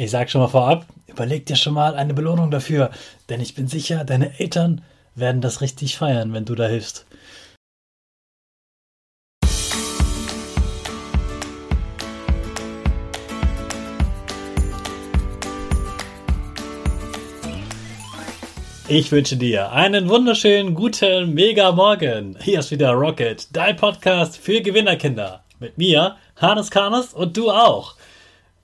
Ich sag schon mal vorab, überleg dir schon mal eine Belohnung dafür, denn ich bin sicher, deine Eltern werden das richtig feiern, wenn du da hilfst. Ich wünsche dir einen wunderschönen guten Mega Morgen. Hier ist wieder Rocket, dein Podcast für Gewinnerkinder. Mit mir, Hannes Karnes und du auch.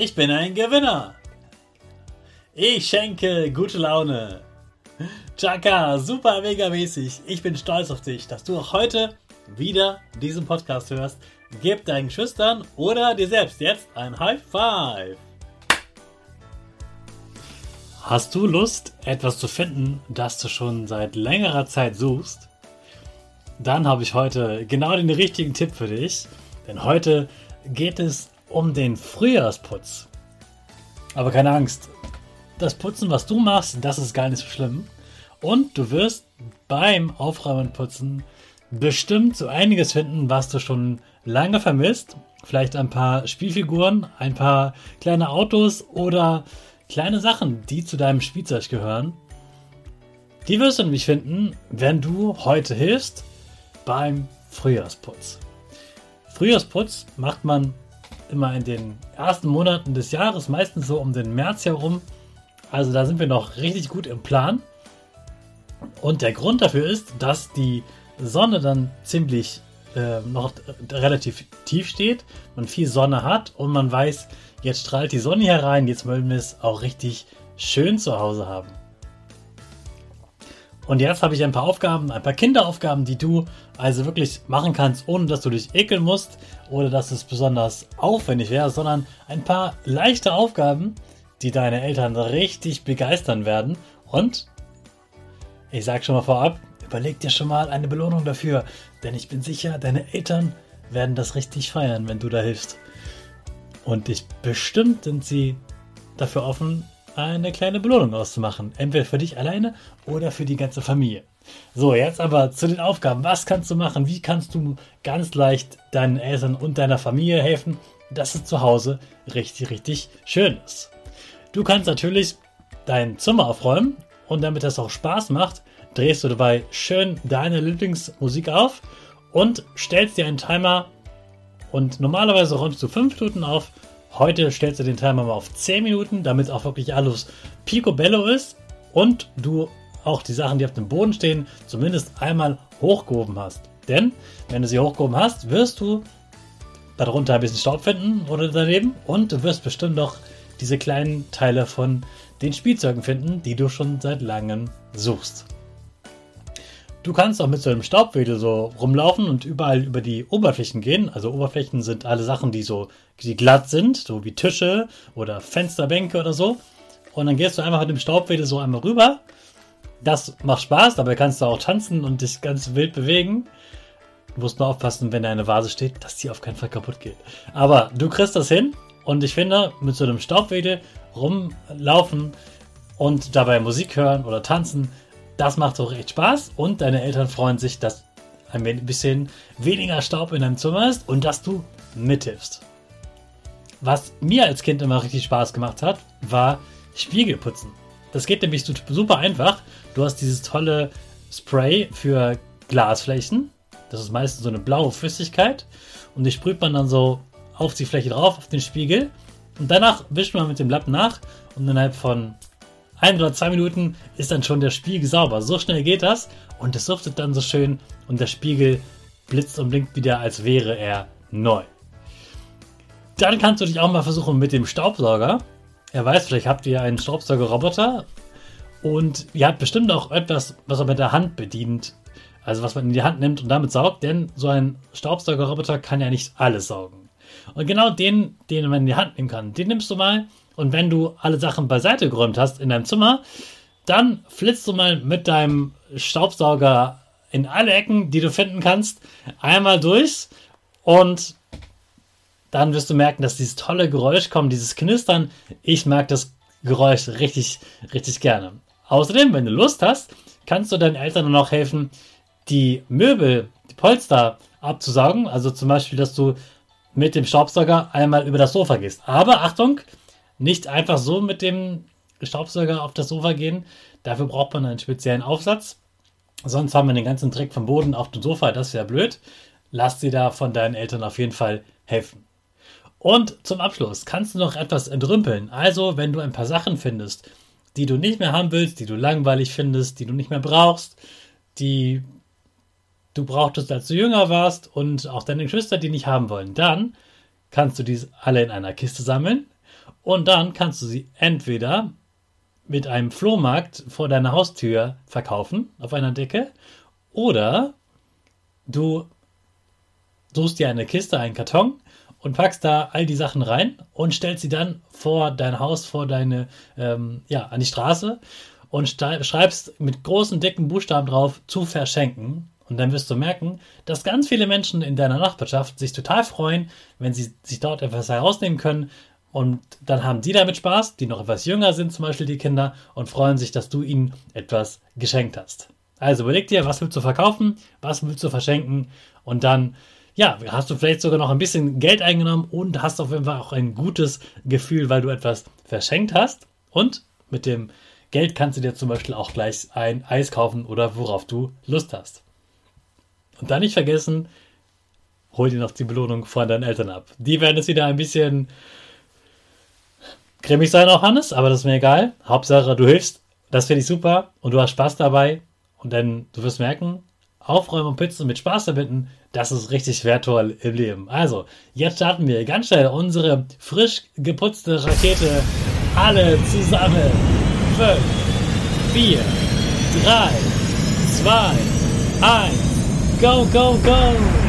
Ich bin ein Gewinner. Ich schenke gute Laune. Chaka, super mega mäßig. Ich bin stolz auf dich, dass du auch heute wieder diesen Podcast hörst. Gib deinen Schüchtern oder dir selbst jetzt ein High Five. Hast du Lust, etwas zu finden, das du schon seit längerer Zeit suchst? Dann habe ich heute genau den richtigen Tipp für dich. Denn heute geht es um den Frühjahrsputz. Aber keine Angst. Das Putzen, was du machst, das ist gar nicht so schlimm. Und du wirst beim Aufräumen Putzen bestimmt so einiges finden, was du schon lange vermisst. Vielleicht ein paar Spielfiguren, ein paar kleine Autos oder kleine Sachen, die zu deinem Spielzeug gehören. Die wirst du nämlich finden, wenn du heute hilfst beim Frühjahrsputz. Frühjahrsputz macht man immer in den ersten Monaten des Jahres, meistens so um den März herum. Also da sind wir noch richtig gut im Plan. Und der Grund dafür ist, dass die Sonne dann ziemlich äh, noch relativ tief steht, man viel Sonne hat und man weiß, jetzt strahlt die Sonne herein, jetzt wollen wir es auch richtig schön zu Hause haben. Und jetzt habe ich ein paar Aufgaben, ein paar Kinderaufgaben, die du also wirklich machen kannst, ohne dass du dich ekeln musst oder dass es besonders aufwendig wäre, sondern ein paar leichte Aufgaben, die deine Eltern richtig begeistern werden. Und ich sage schon mal vorab, überleg dir schon mal eine Belohnung dafür, denn ich bin sicher, deine Eltern werden das richtig feiern, wenn du da hilfst. Und ich bestimmt sind sie dafür offen, eine kleine Belohnung auszumachen. Entweder für dich alleine oder für die ganze Familie. So, jetzt aber zu den Aufgaben. Was kannst du machen? Wie kannst du ganz leicht deinen Eltern und deiner Familie helfen, dass es zu Hause richtig, richtig schön ist? Du kannst natürlich dein Zimmer aufräumen und damit das auch Spaß macht, drehst du dabei schön deine Lieblingsmusik auf und stellst dir einen Timer und normalerweise räumst du 5 Minuten auf. Heute stellst du den Timer mal auf 10 Minuten, damit auch wirklich alles picobello ist und du auch die Sachen, die auf dem Boden stehen, zumindest einmal hochgehoben hast. Denn wenn du sie hochgehoben hast, wirst du darunter ein bisschen Staub finden oder daneben und du wirst bestimmt noch diese kleinen Teile von den Spielzeugen finden, die du schon seit langem suchst. Du kannst auch mit so einem Staubwedel so rumlaufen und überall über die Oberflächen gehen. Also Oberflächen sind alle Sachen, die so die glatt sind, so wie Tische oder Fensterbänke oder so. Und dann gehst du einfach mit dem Staubwedel so einmal rüber. Das macht Spaß, dabei kannst du auch tanzen und dich ganz wild bewegen. Du musst nur aufpassen, wenn da eine Vase steht, dass die auf keinen Fall kaputt geht. Aber du kriegst das hin und ich finde, mit so einem Staubwedel rumlaufen und dabei Musik hören oder tanzen, das macht doch echt Spaß und deine Eltern freuen sich, dass ein bisschen weniger Staub in deinem Zimmer ist und dass du mithilfst. Was mir als Kind immer richtig Spaß gemacht hat, war Spiegelputzen. Das geht nämlich super einfach. Du hast dieses tolle Spray für Glasflächen. Das ist meistens so eine blaue Flüssigkeit. Und die sprüht man dann so auf die Fläche drauf, auf den Spiegel. Und danach wischt man mit dem Lappen nach. Und innerhalb von ein oder zwei Minuten ist dann schon der Spiegel sauber. So schnell geht das und es duftet dann so schön und der Spiegel blitzt und blinkt wieder, als wäre er neu. Dann kannst du dich auch mal versuchen mit dem Staubsauger. Er weiß, vielleicht habt ihr einen Staubsaugerroboter und ihr habt bestimmt auch etwas, was man mit der Hand bedient. Also was man in die Hand nimmt und damit saugt, denn so ein Staubsaugerroboter kann ja nicht alles saugen. Und genau den, den man in die Hand nehmen kann, den nimmst du mal und wenn du alle Sachen beiseite geräumt hast in deinem Zimmer, dann flitzt du mal mit deinem Staubsauger in alle Ecken, die du finden kannst, einmal durch und dann wirst du merken, dass dieses tolle Geräusch kommt, dieses Knistern. Ich mag das Geräusch richtig, richtig gerne. Außerdem, wenn du Lust hast, kannst du deinen Eltern noch helfen, die Möbel, die Polster abzusaugen. Also zum Beispiel, dass du mit dem Staubsauger einmal über das Sofa gehst. Aber Achtung, nicht einfach so mit dem Staubsauger auf das Sofa gehen. Dafür braucht man einen speziellen Aufsatz. Sonst haben wir den ganzen Dreck vom Boden auf dem Sofa. Das wäre blöd. Lass dir da von deinen Eltern auf jeden Fall helfen. Und zum Abschluss kannst du noch etwas entrümpeln. Also, wenn du ein paar Sachen findest, die du nicht mehr haben willst, die du langweilig findest, die du nicht mehr brauchst, die du brauchtest, als du jünger warst und auch deine Geschwister die nicht haben wollen, dann kannst du diese alle in einer Kiste sammeln, und dann kannst du sie entweder mit einem Flohmarkt vor deiner Haustür verkaufen auf einer Decke oder du suchst dir eine Kiste, einen Karton und packst da all die Sachen rein und stellst sie dann vor dein Haus, vor deine, ähm, ja, an die Straße und schreibst mit großen, dicken Buchstaben drauf zu verschenken. Und dann wirst du merken, dass ganz viele Menschen in deiner Nachbarschaft sich total freuen, wenn sie sich dort etwas herausnehmen können, und dann haben die damit Spaß, die noch etwas jünger sind, zum Beispiel die Kinder, und freuen sich, dass du ihnen etwas geschenkt hast. Also überleg dir, was willst du verkaufen, was willst du verschenken und dann, ja, hast du vielleicht sogar noch ein bisschen Geld eingenommen und hast auf jeden Fall auch ein gutes Gefühl, weil du etwas verschenkt hast. Und mit dem Geld kannst du dir zum Beispiel auch gleich ein Eis kaufen oder worauf du Lust hast. Und dann nicht vergessen, hol dir noch die Belohnung von deinen Eltern ab. Die werden es wieder ein bisschen cremig sein auch, Hannes, aber das ist mir egal. Hauptsache, du hilfst. Das finde ich super und du hast Spaß dabei. Und dann, du wirst merken, Aufräumen und Pizzen mit Spaß verbinden, das ist richtig wertvoll im Leben. Also, jetzt starten wir ganz schnell unsere frisch geputzte Rakete. Alle zusammen. 5, 4, 3, 2, 1. Go, go, go!